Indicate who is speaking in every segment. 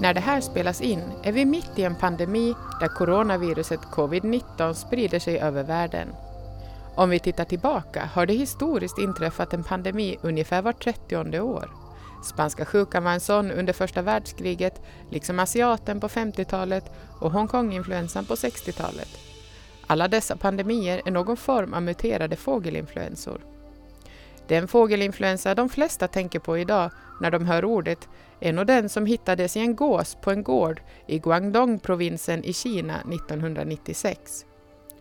Speaker 1: När det här spelas in är vi mitt i en pandemi där coronaviruset covid-19 sprider sig över världen. Om vi tittar tillbaka har det historiskt inträffat en pandemi ungefär vart 30 år. Spanska sjukan var en sån under första världskriget, liksom asiaten på 50-talet och Hongkonginfluensan på 60-talet. Alla dessa pandemier är någon form av muterade fågelinfluensor. Den fågelinfluensa de flesta tänker på idag när de hör ordet är nog den som hittades i en gås på en gård i Guangdong-provinsen i Kina 1996.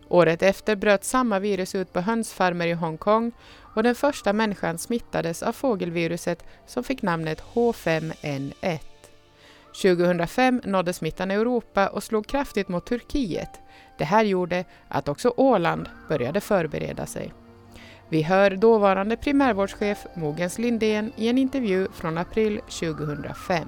Speaker 1: Året efter bröt samma virus ut på hönsfarmer i Hongkong och den första människan smittades av fågelviruset som fick namnet H5N1. 2005 nådde smittan Europa och slog kraftigt mot Turkiet. Det här gjorde att också Åland började förbereda sig. Vi hör dåvarande primärvårdschef Mogens Lindén i en intervju från april 2005.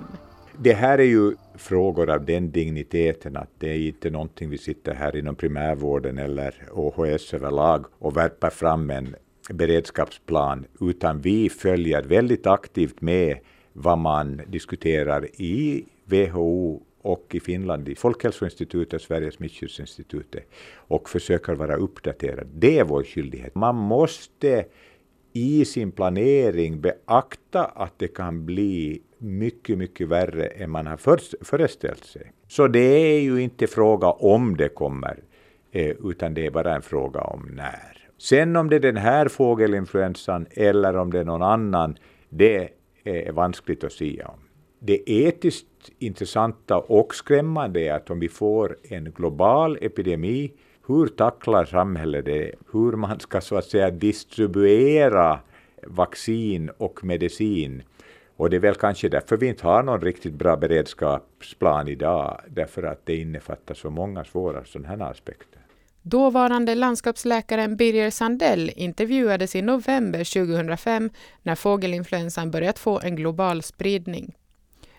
Speaker 2: Det här är ju frågor av den digniteten att det är inte någonting vi sitter här inom primärvården eller OHS överlag och värpar fram en beredskapsplan, utan vi följer väldigt aktivt med vad man diskuterar i WHO och i Finland i Folkhälsoinstitutet och Sveriges smittskyddsinstitutet och försöker vara uppdaterad. Det är vår skyldighet. Man måste i sin planering beakta att det kan bli mycket, mycket värre än man har föreställt sig. Så det är ju inte fråga om det kommer, eh, utan det är bara en fråga om när. Sen om det är den här fågelinfluensan eller om det är någon annan, det är vanskligt att säga om. Det etiskt intressanta och skrämmande är att om vi får en global epidemi, hur tacklar samhället det? Hur man ska så att säga distribuera vaccin och medicin. Och det är väl kanske därför vi inte har någon riktigt bra beredskapsplan idag, därför att det innefattar så många svåra sådana här aspekter.
Speaker 1: Dåvarande landskapsläkaren Birger Sandell intervjuades i november 2005 när fågelinfluensan börjat få en global spridning.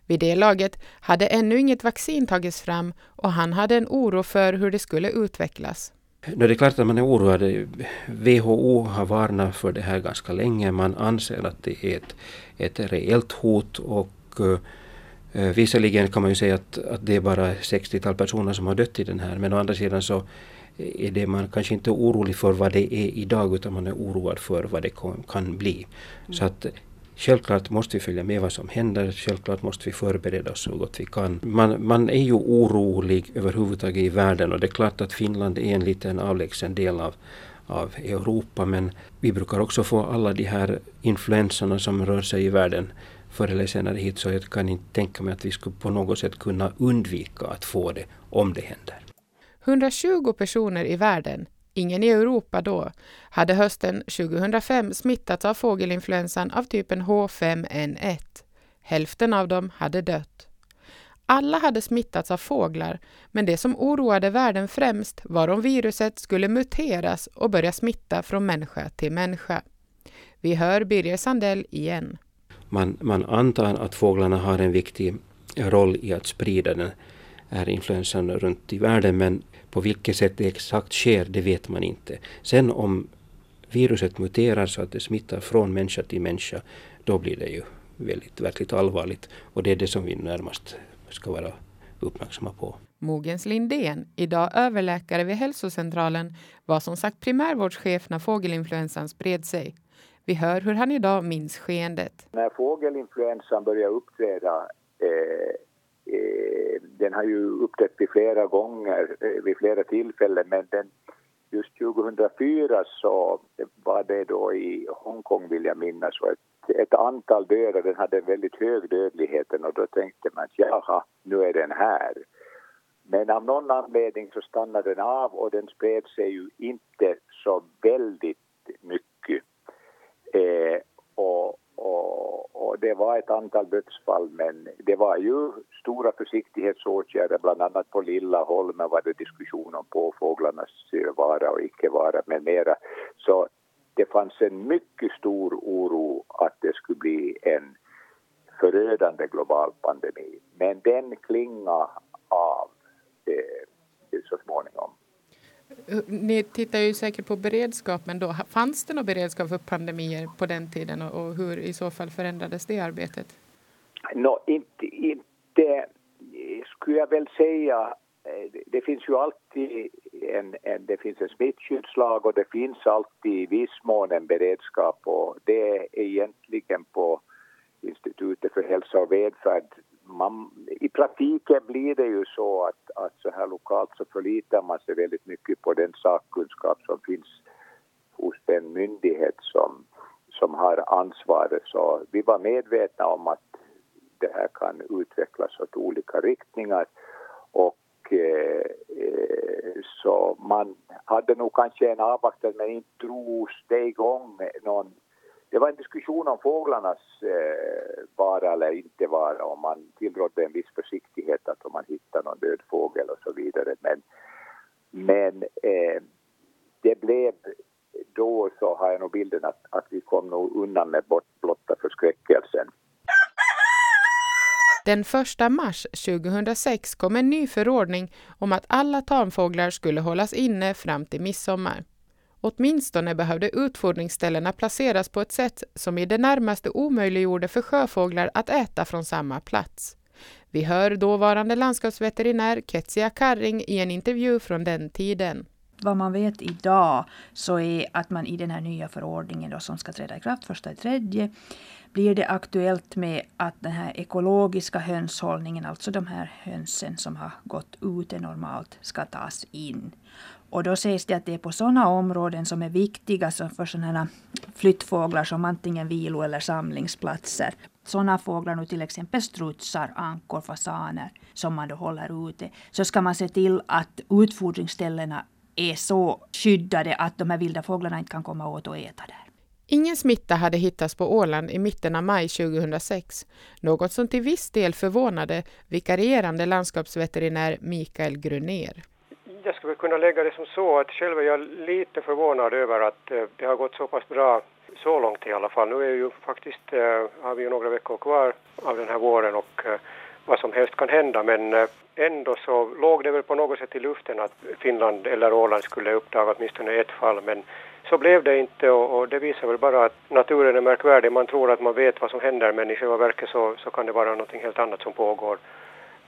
Speaker 1: Vid det laget hade ännu inget vaccin tagits fram och han hade en oro för hur det skulle utvecklas.
Speaker 3: No, det är klart att man är oroad. WHO har varnat för det här ganska länge. Man anser att det är ett, ett reellt hot och uh, visserligen kan man ju säga att, att det är bara 60-tal personer som har dött i den här men å andra sidan så är det man kanske inte orolig för vad det är idag utan man är oroad för vad det kan bli. Mm. Så att Självklart måste vi följa med vad som händer, självklart måste vi förbereda oss så gott vi kan. Man, man är ju orolig överhuvudtaget i världen och det är klart att Finland är en liten avlägsen del av, av Europa men vi brukar också få alla de här influenserna som rör sig i världen förr eller senare hit så jag kan inte tänka mig att vi skulle på något sätt kunna undvika att få det om det händer.
Speaker 1: 120 personer i världen ingen i Europa då, hade hösten 2005 smittats av fågelinfluensan av typen H5N1. Hälften av dem hade dött. Alla hade smittats av fåglar, men det som oroade världen främst var om viruset skulle muteras och börja smitta från människa till människa. Vi hör Birger Sandell igen.
Speaker 3: Man, man antar att fåglarna har en viktig roll i att sprida den här influensan runt i världen, men på vilket sätt det exakt sker, det vet man inte. Sen om viruset muterar så att det smittar från människa till människa, då blir det ju väldigt, verkligt allvarligt. Och det är det som vi närmast ska vara uppmärksamma på.
Speaker 1: Mogens Lindén, idag överläkare vid hälsocentralen, var som sagt primärvårdschef när fågelinfluensan spred sig. Vi hör hur han idag minns skeendet.
Speaker 4: När fågelinfluensan började uppträda Eh, Eh, den har ju uppträtt vid flera gånger, eh, vid flera tillfällen, men den, just 2004 så var det då i Hongkong, vill jag minnas, och ett, ett antal döda. Den hade en väldigt hög dödlighet och då tänkte man jaha, nu är den här. Men av någon anledning så stannade den av och den spred sig ju inte så väldigt mycket. Eh, och, och, och, det var ett antal dödsfall men det var ju stora försiktighetsåtgärder bland annat på Lilla Holmen var det diskussion om påfåglarnas vara och icke vara med mera. Så det fanns en mycket stor oro att det skulle bli en förödande global pandemi. Men den klingade av eh, så småningom.
Speaker 1: Ni tittar ju säkert på beredskapen då. Fanns det någon beredskap för pandemier på den tiden och hur i så fall förändrades det arbetet?
Speaker 4: No, inte, inte skulle jag väl säga eh, det finns ju alltid en, en, det finns en smittskyddslag och det finns alltid i viss mån en beredskap och det är egentligen på Institutet för hälsa och välfärd. Man, I praktiken blir det ju så att, att så här lokalt så förlitar man sig väldigt mycket på den sakkunskap som finns hos den myndighet som, som har ansvaret. Så vi var medvetna om att det här kan utvecklas åt olika riktningar och Eh, så man hade nog kanske en avvaktad men inte drogs det igång någon det var en diskussion om fåglarnas eh, vara eller inte vara och man tillrådde en viss försiktighet att om man hittar någon död fågel och så vidare. Men, men eh, det blev då så har jag nog bilden att, att vi kom nog undan med blotta förskräckelsen.
Speaker 1: Den 1 mars 2006 kom en ny förordning om att alla tamfåglar skulle hållas inne fram till midsommar. Åtminstone behövde utfodringsställena placeras på ett sätt som i det närmaste omöjliggjorde för sjöfåglar att äta från samma plats. Vi hör dåvarande landskapsveterinär Ketsia Karring i en intervju från den tiden.
Speaker 5: Vad man vet idag så är att man i den här nya förordningen då, som ska träda i kraft första i tredje blir det aktuellt med att den här ekologiska hönshållningen, alltså de här hönsen som har gått ute normalt, ska tas in. Och då sägs det att det är på sådana områden som är viktiga för sådana flyttfåglar som antingen vilo eller samlingsplatser. Sådana fåglar, nu till exempel strutsar, ankor, fasaner, som man då håller ute, så ska man se till att utfodringsställena är så skyddade att de här vilda fåglarna inte kan komma åt och äta där.
Speaker 1: Ingen smitta hade hittats på Åland i mitten av maj 2006, något som till viss del förvånade vikarierande landskapsveterinär Mikael Grunér.
Speaker 6: Jag skulle kunna lägga det som så att själv är jag lite förvånad över att eh, det har gått så pass bra så långt i alla fall. Nu är ju faktiskt, eh, har vi ju några veckor kvar av den här våren och eh, vad som helst kan hända men ändå så låg det väl på något sätt i luften att Finland eller Åland skulle uppdaga åtminstone ett fall men så blev det inte och, och, det visar väl bara att naturen är märkvärdig. Man tror att man vet vad som händer men i själva verket så, så kan det vara något helt annat som pågår.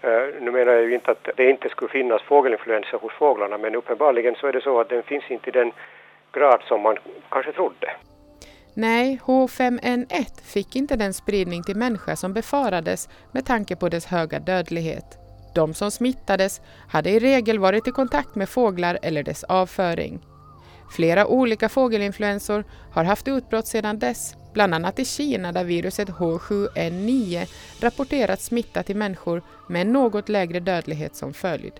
Speaker 6: Eh, nu menar jag ju inte att det inte skulle finnas fågelinfluensa hos fåglarna men uppenbarligen så är det så att den finns inte i den grad som man kanske trodde.
Speaker 1: Nej, H5N1 fick inte den spridning till människa som befarades med tanke på dess höga dödlighet. De som smittades hade i regel varit i kontakt med fåglar eller dess avföring. Flera olika fågelinfluensor har haft utbrott sedan dess, bland annat i Kina där viruset H7N9 rapporterat smitta till människor med en något lägre dödlighet som följd.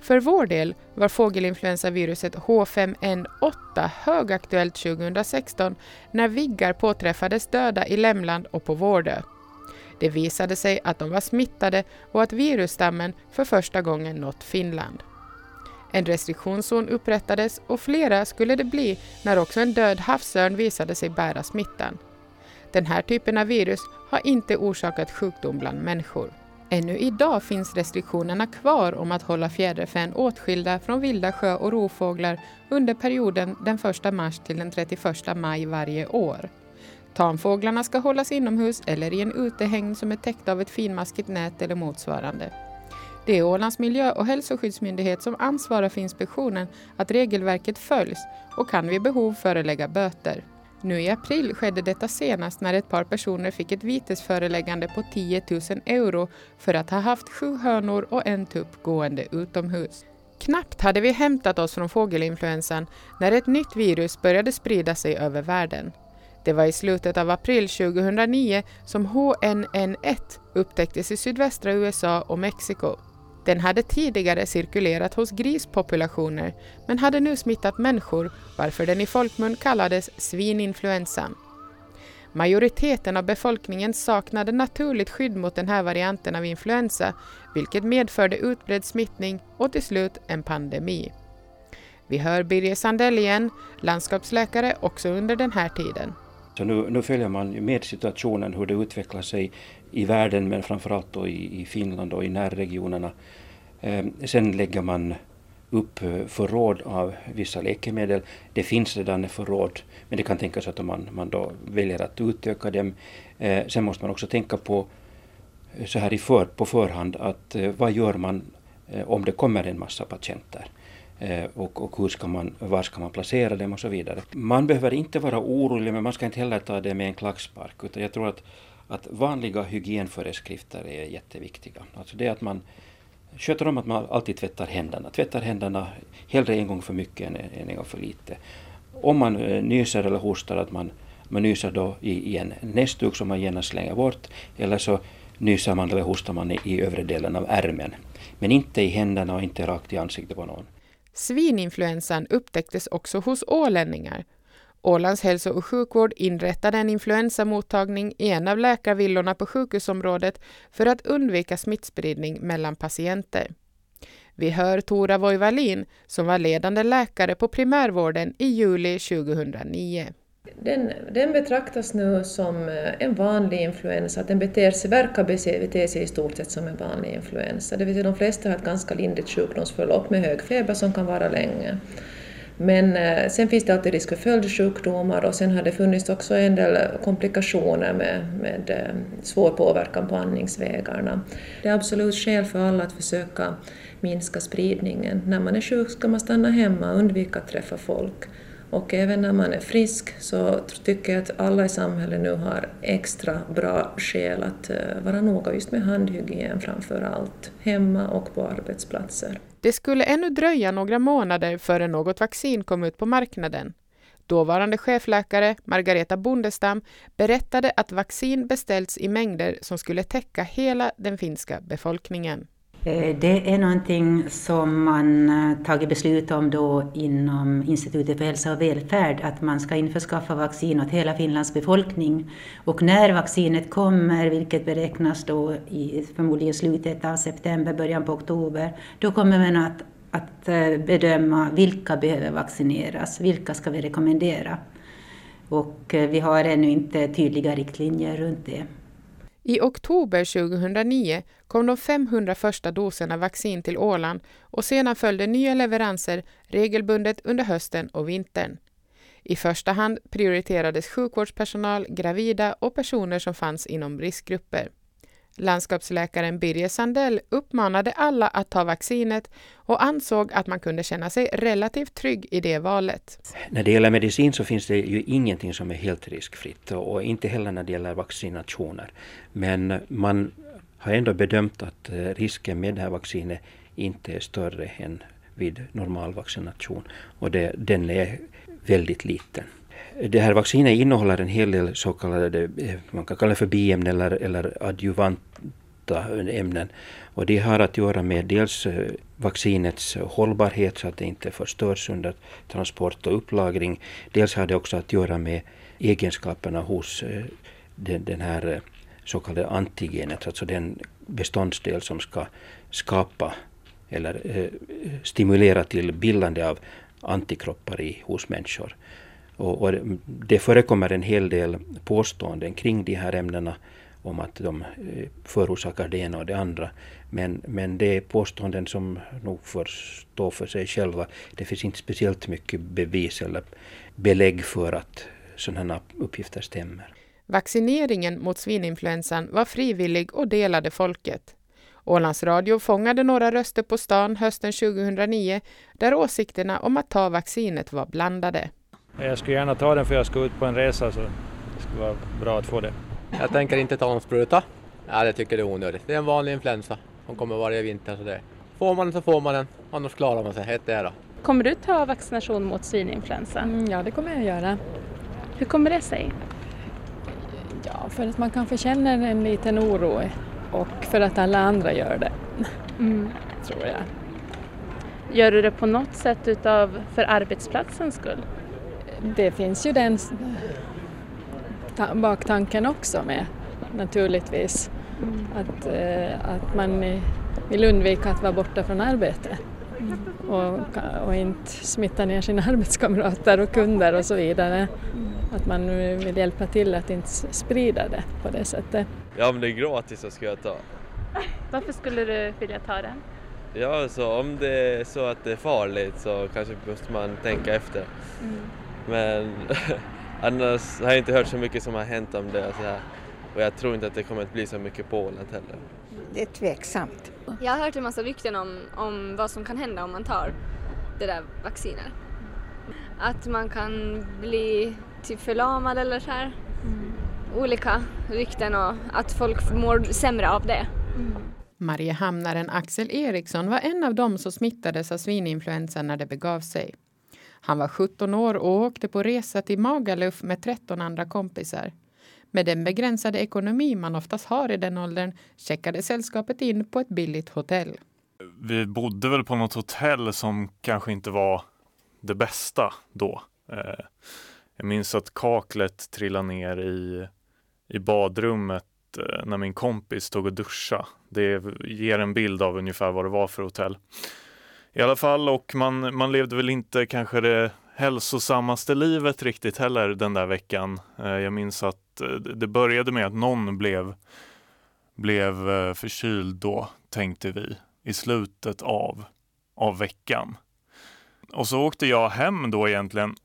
Speaker 1: För vår del var fågelinfluensaviruset H5N8 högaktuellt 2016 när viggar påträffades döda i Lämland och på Vårdö. Det visade sig att de var smittade och att virusstammen för första gången nått Finland. En restriktionszon upprättades och flera skulle det bli när också en död havsörn visade sig bära smittan. Den här typen av virus har inte orsakat sjukdom bland människor. Ännu idag finns restriktionerna kvar om att hålla fjäderfän åtskilda från vilda sjö och rovfåglar under perioden den 1 mars till den 31 maj varje år. Tamfåglarna ska hållas inomhus eller i en utehägn som är täckt av ett finmaskigt nät eller motsvarande. Det är Ålands miljö och hälsoskyddsmyndighet som ansvarar för inspektionen att regelverket följs och kan vid behov förelägga böter. Nu i april skedde detta senast när ett par personer fick ett vitesföreläggande på 10 000 euro för att ha haft sju hönor och en tupp gående utomhus. Knappt hade vi hämtat oss från fågelinfluensan när ett nytt virus började sprida sig över världen. Det var i slutet av april 2009 som HNN1 upptäcktes i sydvästra USA och Mexiko. Den hade tidigare cirkulerat hos grispopulationer men hade nu smittat människor varför den i folkmun kallades svininfluensan. Majoriteten av befolkningen saknade naturligt skydd mot den här varianten av influensa vilket medförde utbredd smittning och till slut en pandemi. Vi hör Birger Sandell igen, landskapsläkare också under den här tiden.
Speaker 3: Så nu, nu följer man med situationen hur det utvecklar sig i världen men framförallt då i, i Finland och i närregionerna. Eh, sen lägger man upp eh, förråd av vissa läkemedel. Det finns redan förråd men det kan tänkas att man, man då väljer att utöka dem. Eh, sen måste man också tänka på eh, så här i för, på förhand att eh, vad gör man eh, om det kommer en massa patienter? Eh, och, och hur ska man, var ska man placera dem och så vidare. Man behöver inte vara orolig men man ska inte heller ta det med en klackspark utan jag tror att, att vanliga hygienföreskrifter är jätteviktiga. Alltså det att man sköter om att man alltid tvättar händerna. Tvättar händerna hellre en gång för mycket än, en gång för lite. Om man eh, nyser eller hostar att man, man nyser då i, i en näsduk som man gärna slänger bort eller så nyser man eller hostar man i, i övre delen av ärmen. Men inte i händerna och inte rakt i ansiktet på någon.
Speaker 1: Svininfluensan upptäcktes också hos ålänningar. Ålands hälso och sjukvård inrättade en influensamottagning i en av läkarvillorna på sjukhusområdet för att undvika smittspridning mellan patienter. Vi hör Tora Voivalin som var ledande läkare på primärvården i juli 2009.
Speaker 7: Den, den betraktas nu som eh, en vanlig influensa, den beter sig, verkar bete sig i stort sett som en vanlig influensa. Det vill säga de flesta har ett ganska lindrigt sjukdomsförlopp med hög feber som kan vara länge. Men eh, sen finns det alltid risk för följdsjukdomar och sen har det funnits också en del komplikationer med, med eh, svår påverkan på andningsvägarna. Det är absolut skäl för alla att försöka minska spridningen. När man är sjuk ska man stanna hemma och undvika att träffa folk. Och även när man är frisk så tycker jag att alla i samhället nu har extra bra skäl att eh, vara noga just med handhygien framför allt, hemma och på arbetsplatser.
Speaker 1: Det skulle ännu dröja några månader före något vaccin kom ut på marknaden. Dåvarande chefläkare Margareta Bondestam berättade att vaccin beställts i mängder som skulle täcka hela den finska befolkningen.
Speaker 8: Eh, det är någonting som man eh, tagit beslut om då inom Institutet för hälsa och välfärd, att man ska införskaffa vaccin åt hela Finlands befolkning. Och när vaccinet kommer, vilket beräknas då i förmodligen slutet av september, början på oktober, då kommer man att, att eh, bedöma vilka behöver vaccineras, vilka ska vi rekommendera. Och vi har ännu inte tydliga riktlinjer runt det.
Speaker 1: I oktober 2009 kom de 500 första doserna vaccin till Åland och sedan följde nya leveranser regelbundet under hösten och vintern. I första hand prioriterades sjukvårdspersonal, gravida och personer som fanns inom riskgrupper. Landskapsläkaren Birger Sandell uppmanade alla att ta vaccinet och ansåg att man kunde känna sig relativt trygg i det valet.
Speaker 3: När det gäller medicin så finns det ju ingenting som är helt riskfritt och inte heller när det gäller vaccinationer. Men man har ändå bedömt att eh, risken med det här vaccinet inte är större än vid normal vaccination och det, den är väldigt liten. Det här vaccinet innehåller en hel del så kallade, eh, man kan kalla det för biämnen eller, eller adjuvanta ämnen. Och det har att göra med dels eh, vaccinets hållbarhet så att det inte förstörs under transport och upplagring. Dels har det också att göra med egenskaperna hos eh, den, den här så kallade antigenet, alltså den beståndsdel som ska skapa eller eh, stimulera till bildande av antikroppar i, hos människor. Och, och, det förekommer en hel del påståenden kring de här ämnena om att de eh, förorsakar det ena och det andra. Men, men det är påståenden som nog får stå för sig själva. Det finns inte speciellt mycket bevis eller belägg för att sådana uppgifter stämmer.
Speaker 1: Vaccineringen mot svininfluensan var frivillig och delade folket. Ålands Radio fångade några röster på stan hösten 2009 där åsikterna om att ta vaccinet var blandade.
Speaker 9: Jag skulle gärna ta den för jag ska ut på en resa så det skulle vara bra att få det.
Speaker 10: Jag tänker inte ta någon spruta. Ja, det tycker det är onödigt. Det är en vanlig influensa som kommer varje vinter. Så det. Får man den så får man den, annars klarar man sig. Ett är då.
Speaker 11: Kommer du ta vaccination mot svininfluensa?
Speaker 12: Mm, ja, det kommer jag göra.
Speaker 11: Hur kommer det sig?
Speaker 12: Ja, för att man kanske känner en liten oro och för att alla andra gör det, mm. tror jag.
Speaker 11: Gör du det på något sätt utav för arbetsplatsens skull?
Speaker 12: Det finns ju den baktanken också med naturligtvis. Mm. Att, eh, att man vill undvika att vara borta från arbete mm. och, och inte smitta ner sina arbetskamrater och kunder och så vidare. Mm. Att man vill hjälpa till att inte sprida det på det sättet.
Speaker 13: Ja men det är gratis så ska jag ta.
Speaker 11: Varför skulle du vilja ta den?
Speaker 13: Ja, så om det är så att det är farligt så kanske måste man tänka efter. Men annars har jag inte hört så mycket som har hänt om det. Så här. Och jag tror inte att det kommer att bli så mycket på Åland heller.
Speaker 14: Det är tveksamt.
Speaker 15: Jag har hört en massa rykten om, om vad som kan hända om man tar det där vaccinet. Att man kan bli typ förlamad eller så här. Mm. Olika rykten och att folk mår sämre av det. Mm.
Speaker 1: Mariehamnaren Axel Eriksson var en av dem som smittades av svininfluensan när det begav sig. Han var 17 år och åkte på resa till Magaluf med 13 andra kompisar. Med den begränsade ekonomi man oftast har i den åldern checkade sällskapet in på ett billigt hotell.
Speaker 16: Vi bodde väl på något hotell som kanske inte var det bästa då. Eh, jag minns att kaklet trillade ner i, i badrummet eh, när min kompis stod och duscha. Det ger en bild av ungefär vad det var för hotell. I alla fall, och man, man levde väl inte kanske det hälsosammaste livet riktigt heller den där veckan. Eh, jag minns att eh, det började med att någon blev, blev eh, förkyld då, tänkte vi, i slutet av, av veckan. Och så åkte jag hem då egentligen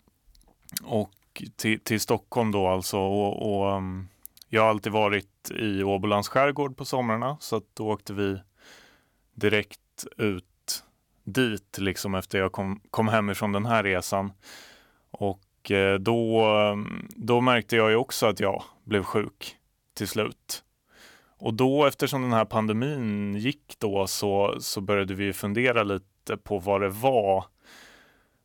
Speaker 16: och till, till Stockholm då alltså och, och mm, jag har alltid varit i Åbolands skärgård på somrarna så att då åkte vi direkt ut dit liksom efter jag kom, kom hem ifrån den här resan. Och eh, då, då märkte jag ju också att jag blev sjuk till slut. Och då eftersom den här pandemin gick då så, så började vi fundera lite på vad det var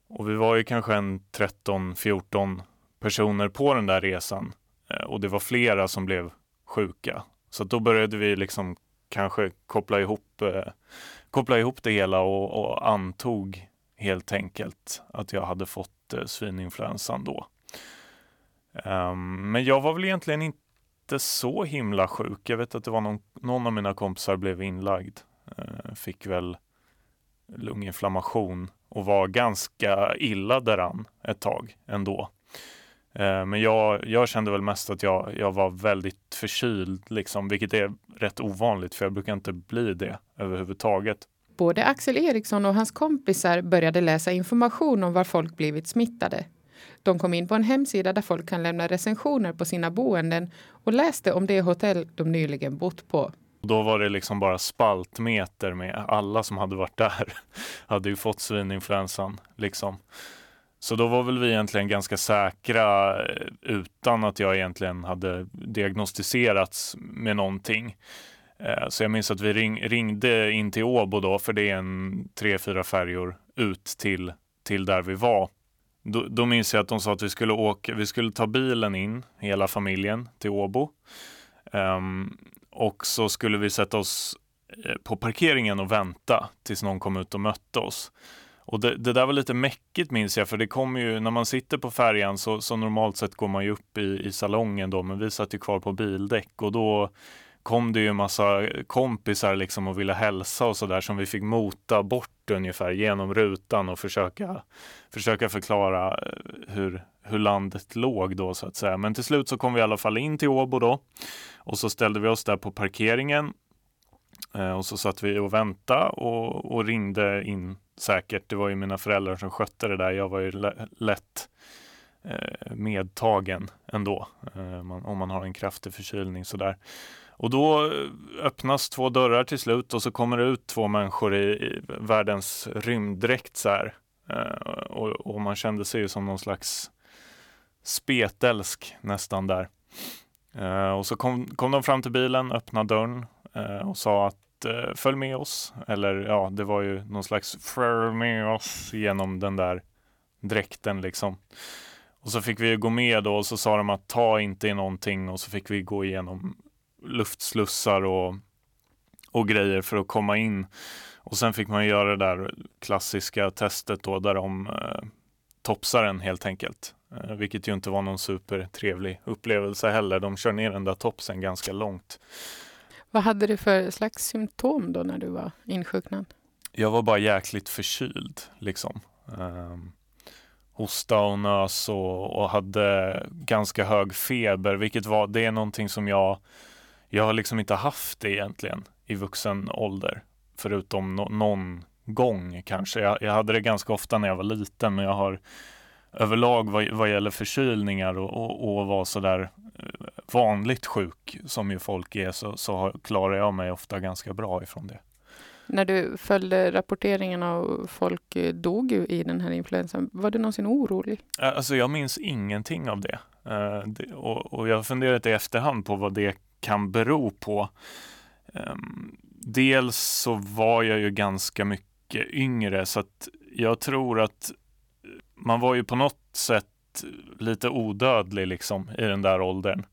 Speaker 16: och vi var ju kanske en 13-14 personer på den där resan eh, och det var flera som blev sjuka. Så då började vi liksom kanske koppla ihop, eh, koppla ihop det hela och, och, antog helt enkelt att jag hade fått eh, svininfluensan då. Um, men jag var väl egentligen inte så himla sjuk. Jag vet att det var någon, någon av mina kompisar blev inlagd. Uh, fick väl lunginflammation och var ganska illa däran ett tag ändå. Eh, men jag, jag kände väl mest att jag, jag var väldigt förkyld, liksom, vilket är rätt ovanligt för jag brukar inte bli det överhuvudtaget.
Speaker 1: Både Axel Eriksson och hans kompisar började läsa information om var folk blivit smittade. De kom in på en hemsida där folk kan lämna recensioner på sina boenden och läste om det hotell de nyligen bott på.
Speaker 16: Då var det liksom bara spaltmeter med alla som hade varit där. hade ju fått svininfluensan liksom. Så då var väl vi egentligen ganska säkra eh, utan att jag egentligen hade diagnostiserats med någonting. Eh, så jag minns att vi ring, ringde in till Åbo då, för det är en tre, fyra färjor ut till, till där vi var. Då, då minns jag att de sa att vi skulle åka, vi skulle ta bilen in, hela familjen, till Åbo. Um, och så skulle vi sätta oss eh, på parkeringen och vänta tills någon kom ut och mötte oss. Och det, det där var lite mäckigt minns jag, för det kommer ju, när man sitter på färjan så, så normalt sett går man ju upp i, i salongen då, men vi satt ju kvar på bildäck och då kom det ju en massa kompisar liksom och ville hälsa och sådär som vi fick mota bort ungefär genom rutan och försöka, försöka förklara eh, hur, hur landet låg då så att säga. Men till slut så kom vi i alla fall in till Åbo då och så ställde vi oss där på parkeringen eh, och så satt vi och väntade och, och, ringde in säkert. Det var ju mina föräldrar som skötte det där. Jag var ju lätt eh, medtagen ändå eh, om man har en kraftig förkylning sådär. Och då eh, öppnas två dörrar till slut och så kommer det ut två människor i, världens rymddräkt så här. Och, och, man kände sig ju som någon slags spetälsk nästan där. Och så kom, kom de fram till bilen, öppnade dörren och sa att Eh, följ med oss. Eller ja, det var ju någon slags följ med oss genom den där dräkten liksom. Och så fick vi gå med då och så sa de att ta inte i någonting och så fick vi gå igenom luftslussar och, och grejer för att komma in. Och sen fick man göra det där klassiska testet då där de eh, topsar en helt enkelt. Eh, vilket ju inte var någon supertrevlig upplevelse heller. De kör ner den där topsen ganska långt.
Speaker 1: Vad hade du för slags symptom då när du var insjuknad?
Speaker 16: Jag var bara jäkligt förkyld liksom. Um, hosta och nös och, och, hade ganska hög feber, vilket var, det är någonting som jag jag har liksom inte haft det egentligen i vuxen ålder. Förutom no någon gång kanske. Jag, jag, hade det ganska ofta när jag var liten men jag har överlag vad, vad gäller förkylningar och, och, och vara sådär eh, vanligt sjuk som ju folk är så, så klarar jag mig ofta ganska bra ifrån det.
Speaker 1: När du följde rapporteringarna och folk eh, dog i den här influensan, var du någonsin orolig?
Speaker 16: Alltså jag minns ingenting av det. Och, jag har funderat i efterhand på vad det kan bero på. Um, dels så var jag ju ganska mycket yngre så att jag tror att man var ju på något sätt lite odödlig liksom i den där åldern.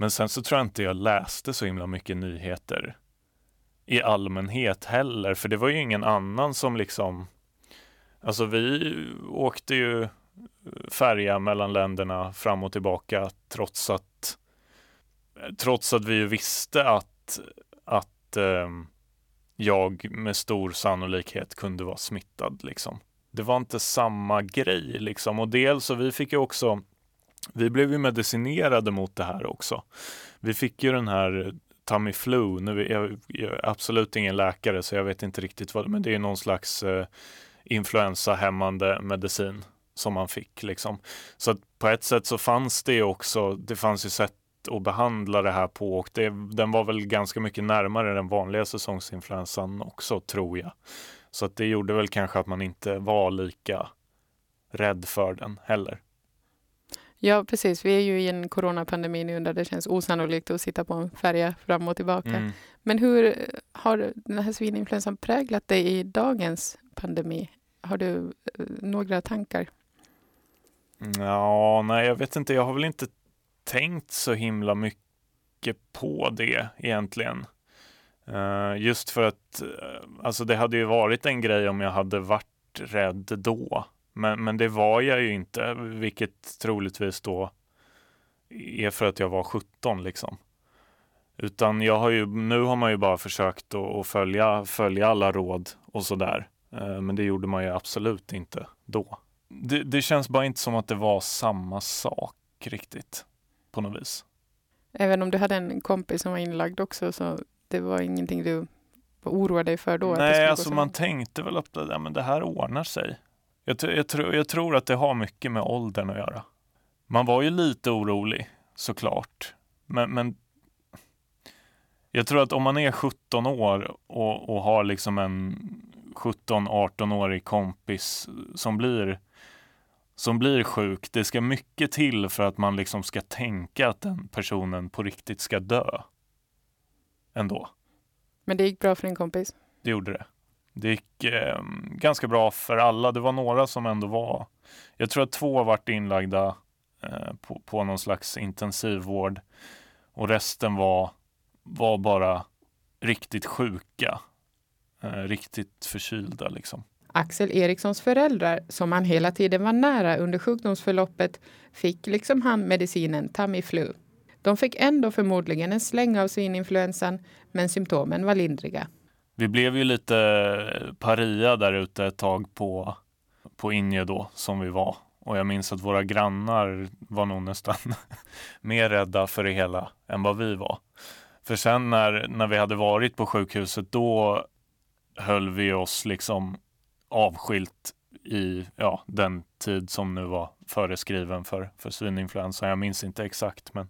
Speaker 16: Men sen så tror jag inte jag läste så himla mycket nyheter i allmänhet heller, för det var ju ingen annan som liksom Alltså vi åkte ju färja mellan länderna fram och tillbaka trots att trots att vi ju visste att, att eh, jag med stor sannolikhet kunde vara smittad liksom. Det var inte samma grej liksom och dels så vi fick ju också vi blev ju medicinerade mot det här också. Vi fick ju den här Tamiflu. Nu är jag, jag är absolut ingen läkare så jag vet inte riktigt vad men det är någon slags eh, influensahämmande medicin som man fick liksom. Så att på ett sätt så fanns det också, det fanns ju sätt att behandla det här på och det, den var väl ganska mycket närmare den vanliga säsongsinfluensan också tror jag. Så att det gjorde väl kanske att man inte var lika rädd för den heller.
Speaker 1: Ja, precis. Vi är ju i en coronapandemi nu där det känns osannolikt att sitta på en färja fram och tillbaka. Mm. Men hur har den här svininfluensan präglat dig i dagens pandemi? Har du eh, några tankar?
Speaker 16: Ja, nej, jag vet inte. Jag har väl inte tänkt så himla mycket på det egentligen. Uh, just för att uh, alltså det hade ju varit en grej om jag hade varit rädd då. Men, men det var jag ju inte, vilket troligtvis då är för att jag var 17 liksom. Utan jag har ju, nu har man ju bara försökt att, följa, följa alla råd och sådär. Uh, men det gjorde man ju absolut inte då. Det, det känns bara inte som att det var samma sak riktigt på något vis.
Speaker 1: Även om du hade en kompis som var inlagd också så det var ingenting du oroade dig för då?
Speaker 16: Nej, alltså man tänkte väl att ja, men det här ordnar sig. Jag, jag, jag, jag tror att det har mycket med åldern att göra. Man var ju lite orolig såklart. Men, men jag tror att om man är 17 år och, och har liksom en 17-18-årig kompis som blir som blir sjuk. Det ska mycket till för att man liksom ska tänka att den personen på riktigt ska dö. Ändå.
Speaker 1: Men det gick bra för din kompis?
Speaker 16: Det gjorde det. Det gick eh, ganska bra för alla. Det var några som ändå var... Jag tror att två varit inlagda eh, på, på någon slags intensivvård och resten var, var bara riktigt sjuka. Eh, riktigt förkylda liksom.
Speaker 1: Axel Erikssons föräldrar, som han hela tiden var nära under sjukdomsförloppet, fick liksom han medicinen Tamiflu. De fick ändå förmodligen en släng av svininfluensan, men symptomen var lindriga.
Speaker 16: Vi blev ju lite paria där ute ett tag på, på Inge då, som vi var. Och jag minns att våra grannar var nog nästan mer rädda för det hela än vad vi var. För sen när, när vi hade varit på sjukhuset, då höll vi oss liksom avskilt i ja, den tid som nu var föreskriven för, för svininfluensan. Jag minns inte exakt men,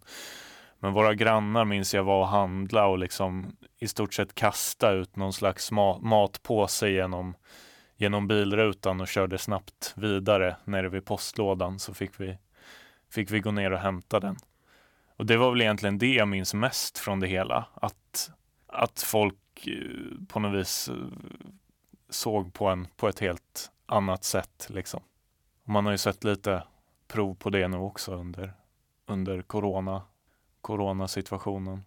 Speaker 16: men våra grannar minns jag var och handla och liksom i stort sett kasta ut någon slags ma matpåse genom, genom bilrutan och körde snabbt vidare nere vid postlådan så fick vi, fick vi gå ner och hämta den. Och det var väl egentligen det jag minns mest från det hela. Att, att folk eh, på något vis eh, såg på en på ett helt annat sätt. Liksom. Man har ju sett lite prov på det nu också under, under corona, coronasituationen.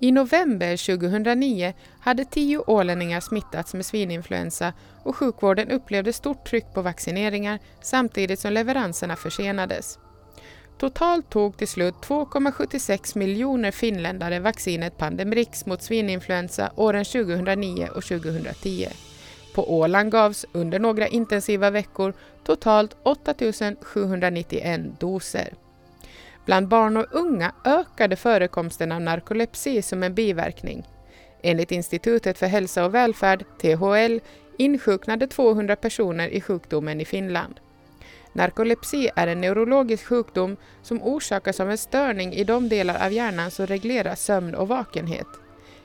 Speaker 1: I november 2009 hade tio ålänningar smittats med svininfluensa och sjukvården upplevde stort tryck på vaccineringar samtidigt som leveranserna försenades. Totalt tog till slut 2,76 miljoner finländare vaccinet Pandemrix mot svininfluensa åren 2009 och 2010. På Åland gavs under några intensiva veckor totalt 8 791 doser. Bland barn och unga ökade förekomsten av narkolepsi som en biverkning. Enligt Institutet för hälsa och välfärd, THL, insjuknade 200 personer i sjukdomen i Finland. Narkolepsi är en neurologisk sjukdom som orsakas av en störning i de delar av hjärnan som reglerar sömn och vakenhet.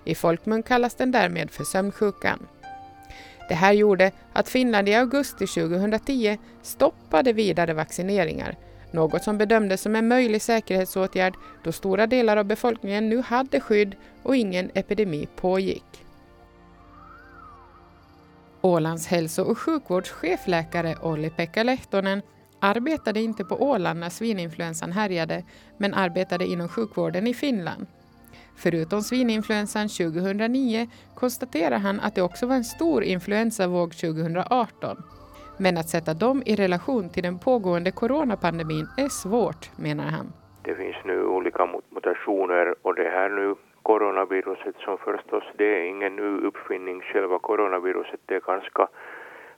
Speaker 1: I folkmun kallas den därmed för sömnsjukan. Det här gjorde att Finland i augusti 2010 stoppade vidare vaccineringar, något som bedömdes som en möjlig säkerhetsåtgärd då stora delar av befolkningen nu hade skydd och ingen epidemi pågick. Ålands hälso och sjukvårdschefläkare Olli-Pekka Lehtonen arbetade inte på Åland när svininfluensan härjade, men arbetade inom sjukvården i Finland. Förutom svininfluensan 2009 konstaterar han att det också var en stor influensavåg 2018. Men att sätta dem i relation till den pågående coronapandemin är svårt, menar han.
Speaker 17: Det finns nu olika mutationer och det här nu coronaviruset som förstås, det är ingen ny uppfinning, själva coronaviruset, det är ganska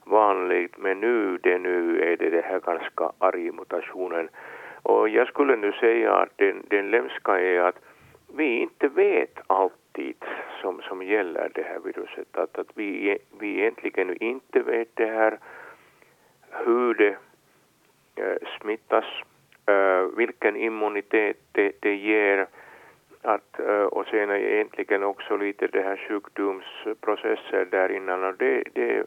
Speaker 17: vanligt, men nu, det nu är det det här ganska arg mutationen. Och jag skulle nu säga att den, den lämska är att vi inte vet alltid som, som gäller det här viruset. Att, att vi, vi egentligen inte vet det här hur det eh, smittas, eh, vilken immunitet det, det ger att, eh, och sen egentligen också lite det här sjukdomsprocesser där innan. Och det, det,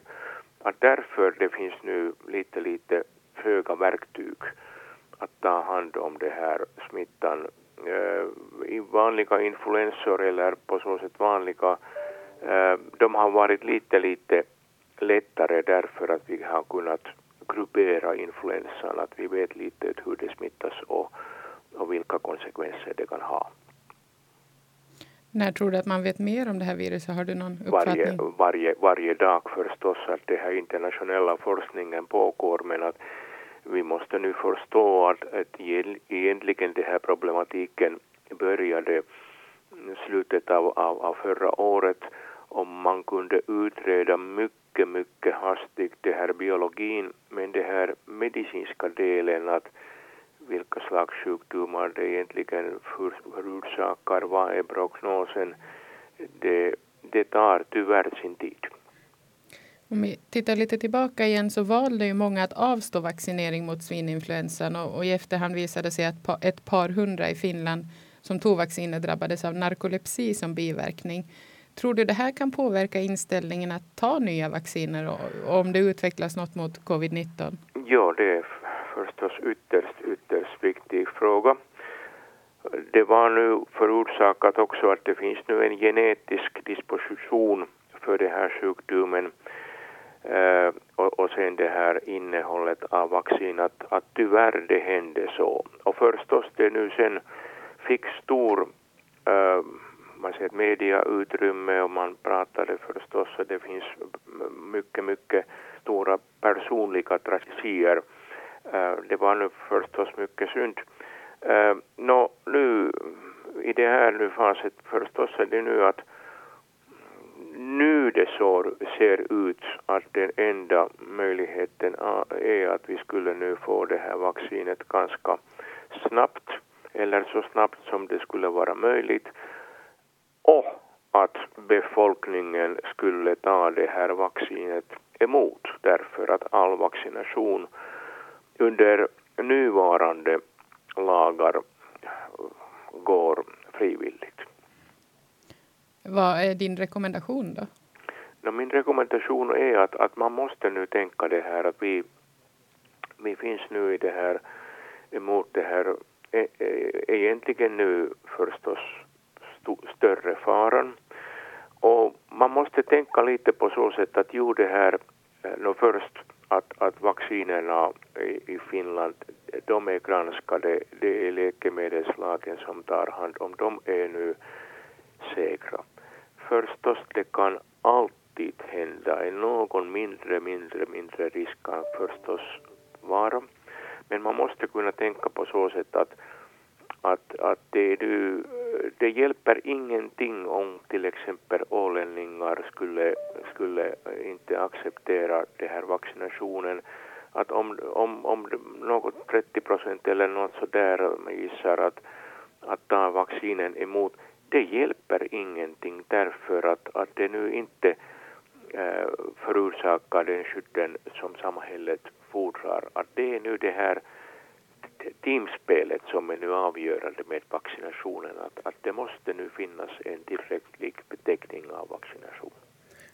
Speaker 17: att därför det finns nu lite, lite höga verktyg att ta hand om det här smittan i vanliga influensor eller på så sätt vanliga, de har varit lite, lite lättare därför att vi har kunnat gruppera influensan, att vi vet lite hur det smittas och, och vilka konsekvenser det kan ha.
Speaker 1: När tror du att man vet mer om det här viruset? Har du någon uppfattning?
Speaker 17: Varje, varje, varje dag förstås att det här internationella forskningen pågår men att vi måste nu förstå att, att egentligen den här problematiken började slutet av, av, av förra året om man kunde utreda mycket, mycket hastigt det här biologin, men det här medicinska delen att vilka slags sjukdomar det egentligen förorsakar, vad är prognosen, det, det tar tyvärr sin tid.
Speaker 1: Om vi tittar lite tillbaka igen så valde ju många att avstå vaccinering mot svininfluensan och, och i efterhand visade det sig att pa, ett par hundra i Finland som tog vaccinet drabbades av narkolepsi som biverkning. Tror du det här kan påverka inställningen att ta nya vacciner och, om det utvecklas något mot covid-19?
Speaker 17: Ja, det är förstås ytterst, ytterst viktig fråga. Det var nu förorsakat också att det finns nu en genetisk disposition för den här sjukdomen eh, och, och sen det här innehållet av vaccin, att, att tyvärr det hände så. Och förstås det nu sen fick stor eh, man säger mediautrymme och man pratade förstås och det finns mycket, mycket stora personliga tragedier. Eh, det var nu förstås mycket synd. Eh, nå, nu i det här nu faset förstås är det nu att nu det så ser ut att den enda möjligheten är att vi skulle nu få det här vaccinet ganska snabbt eller så snabbt som det skulle vara möjligt och att befolkningen skulle ta det här vaccinet emot därför att all vaccination under nuvarande lagar går frivilligt.
Speaker 1: Vad är din rekommendation då?
Speaker 17: No, min rekommendation är att, att man måste nu tänka det här att vi, vi finns nu i det här emot det här e, e, egentligen nu förstås st större faran. Och man måste tänka lite på så sätt att jo det här, eh, no först att, att vaccinerna i, i Finland, de är granskade, det är läkemedelslagen som tar hand om, de är nu säkra förstås det kan alltid hända. En någon mindre, mindre, mindre risk kan förstås vara. Men man måste kunna tänka på så sätt att, att, att det, du, det hjälper ingenting om till exempel ålänningar skulle, skulle inte acceptera den här vaccinationen. Att om, om, om något 30 procent eller något sådär gissar att, att ta vaccinen emot det hjälper ingenting därför att, att det nu inte äh, förorsakar den skydden som samhället fordrar. Att det är nu det här teamspelet som är nu avgörande med vaccinationen. Att, att det måste nu finnas en tillräcklig beteckning av vaccination.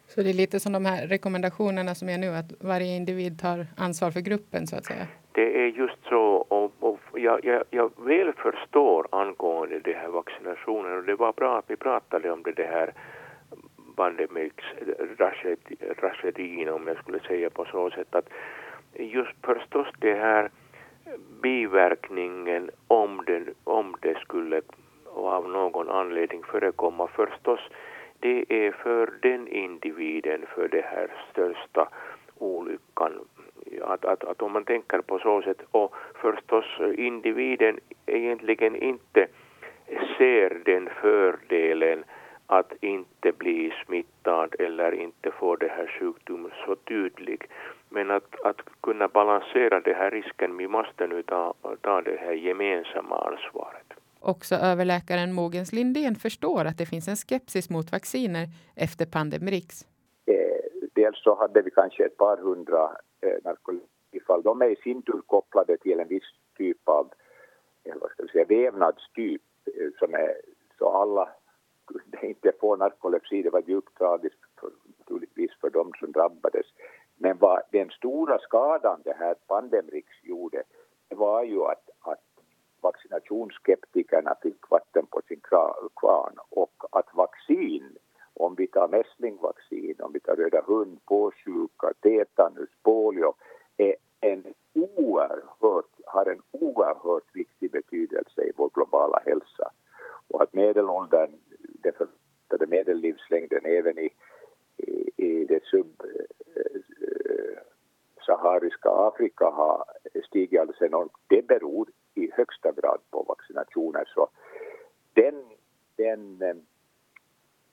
Speaker 1: Så det är lite som de här rekommendationerna som är nu, att varje individ tar ansvar för gruppen så att säga?
Speaker 17: Det är just så och, och jag, jag, jag väl förstår angående det här vaccinationen och det var bra att vi pratade om det, det här pandemics tragedin om jag skulle säga på så sätt att just förstås det här biverkningen om, den, om det skulle av någon anledning förekomma förstås det är för den individen för det här största olyckan. Att, att, att om man tänker på så sätt och förstås individen egentligen inte ser den fördelen att inte bli smittad eller inte få den här sjukdomen så tydlig. Men att, att kunna balansera den här risken, vi måste nu ta, ta det här gemensamma ansvaret.
Speaker 1: Också överläkaren Mogens Lindén förstår att det finns en skepsis mot vacciner efter Pandemrix.
Speaker 4: Eh, dels så hade vi kanske ett par hundra eh, narkolepsifall. De är i sin tur kopplade till en viss typ av eh, vad ska vi säga, vävnadstyp som är så alla kunde inte få narkolepsi. Det var djupt tragiskt för, naturligtvis för de som drabbades. Men vad den stora skadan det här Pandemrix gjorde det var ju att, att vaccinationsskeptikerna fick vatten på sin kvarn och att vaccin, om vi tar mässlingvaccin, om vi tar röda hund, påsjuka, tetanus, polio, är en oerhört, har en oerhört viktig betydelse i vår globala hälsa. Och att medelåldern, den förväntade medellivslängden även i, i, i det sub-sahariska eh, Afrika har stigit alldeles enormt. Det beror i högsta grad på vaccinationer. Så den, den, eh,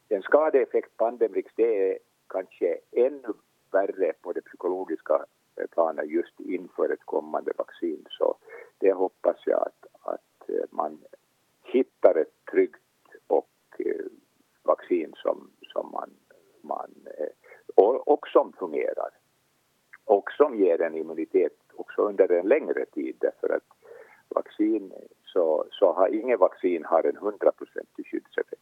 Speaker 4: den skadeeffekt Pandemrix det är kanske ännu värre på det psykologiska planet just inför ett kommande vaccin. Så det hoppas jag att, att eh, man hittar ett tryggt och eh, vaccin som, som man, man och, och som fungerar och som ger en immunitet också under en längre tid därför att vaccin så, så har inget vaccin har en hundraprocentig skyddseffekt.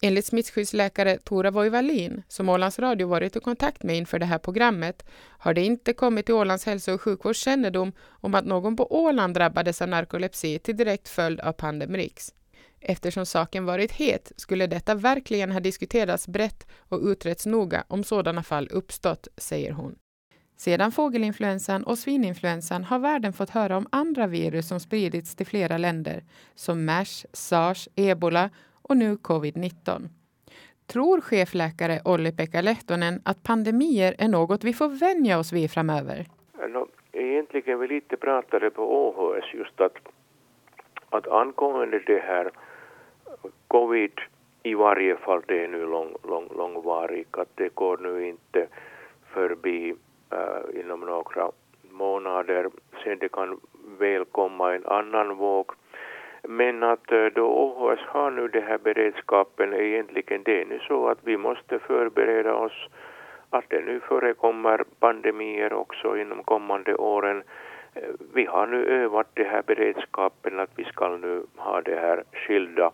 Speaker 1: Enligt smittskyddsläkare Tora Voivalin, som Ålands Radio varit i kontakt med inför det här programmet, har det inte kommit till Ålands hälso och sjukvårds kännedom om att någon på Åland drabbades av narkolepsi till direkt följd av Pandemrix. Eftersom saken varit het skulle detta verkligen ha diskuterats brett och utretts noga om sådana fall uppstått, säger hon. Sedan fågelinfluensan och svininfluensan har världen fått höra om andra virus som spridits till flera länder, som mers, sars, ebola och nu covid-19. Tror chefläkare Olli-Pekka Lehtonen att pandemier är något vi får vänja oss vid framöver?
Speaker 17: No, egentligen vi lite pratade på OHS just att, att angående det här covid i varje fall det är nu lång, lång, långvarigt, att det går nu inte förbi äh, inom några månader. Sen det kan väl komma en annan våg. Men att eh, då OHS har nu den här beredskapen egentligen det är nu så att vi måste förbereda oss att det nu förekommer pandemier också inom kommande åren. Eh, vi har nu övat den här beredskapen att vi ska nu ha det här skilda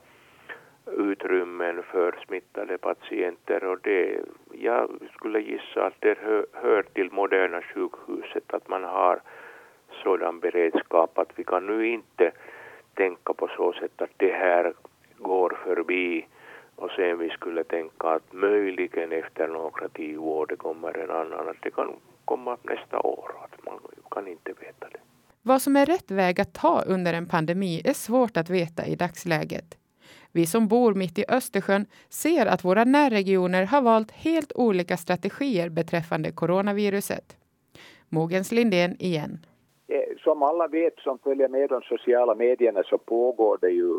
Speaker 17: utrymmen för smittade patienter och det, jag skulle gissa att det hör, hör till moderna sjukhuset att man har sådan beredskap att vi kan nu inte tänka på så sätt att det här går förbi och sen vi skulle tänka att möjligen efter några tio år det kommer en annan, att det kan komma nästa år, att man kan inte veta det.
Speaker 1: Vad som är rätt väg att ta under en pandemi är svårt att veta i dagsläget. Vi som bor mitt i Östersjön ser att våra närregioner har valt helt olika strategier beträffande coronaviruset. Mogens Lindén igen.
Speaker 4: Eh, som alla vet som följer med de sociala medierna så pågår det ju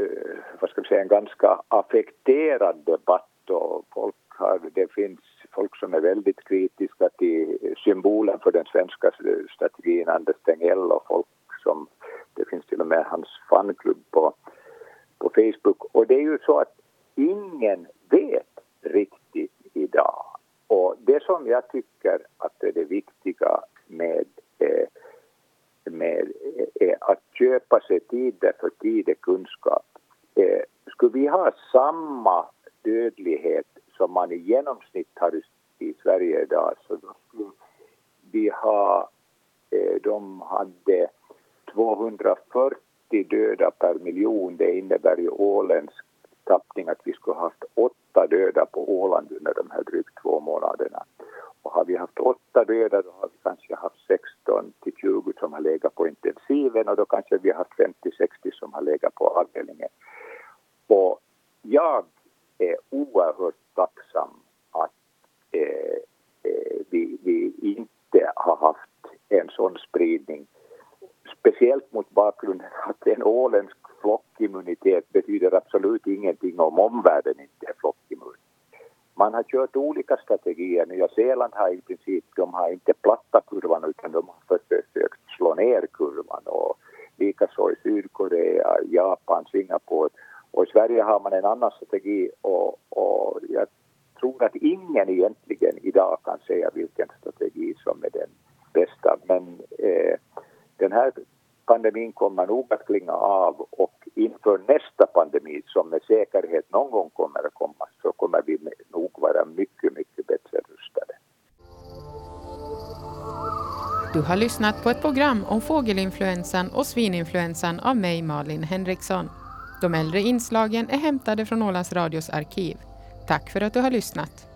Speaker 4: eh, vad ska vi säga, en ganska affekterad debatt och folk har, det finns folk som är väldigt kritiska till symbolen för den svenska strategin, Anders Tegnell och folk som, det finns till och med hans fanklubb på på Facebook. Och det är ju så att ingen vet riktigt idag Och det som jag tycker att är det viktiga med, eh, med eh, att köpa sig tid därför tid är kunskap. Eh, skulle vi ha samma dödlighet som man i genomsnitt har i, i Sverige idag så då skulle vi ha, eh, de hade 240 döda per miljon. Det innebär ju åländsk tappning att vi skulle ha haft åtta döda på Åland under de här drygt två månaderna. Och har vi haft åtta döda då har vi kanske haft 16 till 20 som har legat på intensiven och då kanske vi har haft 50-60 som har legat på avdelningen. Och jag är oerhört tacksam att eh, eh, vi, vi inte har haft en sån spridning. Speciellt mot bakgrunden att en åländsk flockimmunitet betyder absolut ingenting om omvärlden inte är flockimmun. Man har kört olika strategier. Nya Zeeland har i princip, de har inte platta kurvan utan de har försökt slå ner kurvan och likaså i Sydkorea, Japan, Singapore och i Sverige har man en annan strategi och, och jag tror att ingen egentligen idag kan säga vilken strategi som är den bästa men eh, den här pandemin kommer nog att klinga av och inför nästa pandemi som med säkerhet någon gång kommer att komma så kommer vi nog vara mycket, mycket bättre rustade.
Speaker 1: Du har lyssnat på ett program om fågelinfluensan och svininfluensan av mig, Malin Henriksson. De äldre inslagen är hämtade från Ålands Radios arkiv. Tack för att du har lyssnat.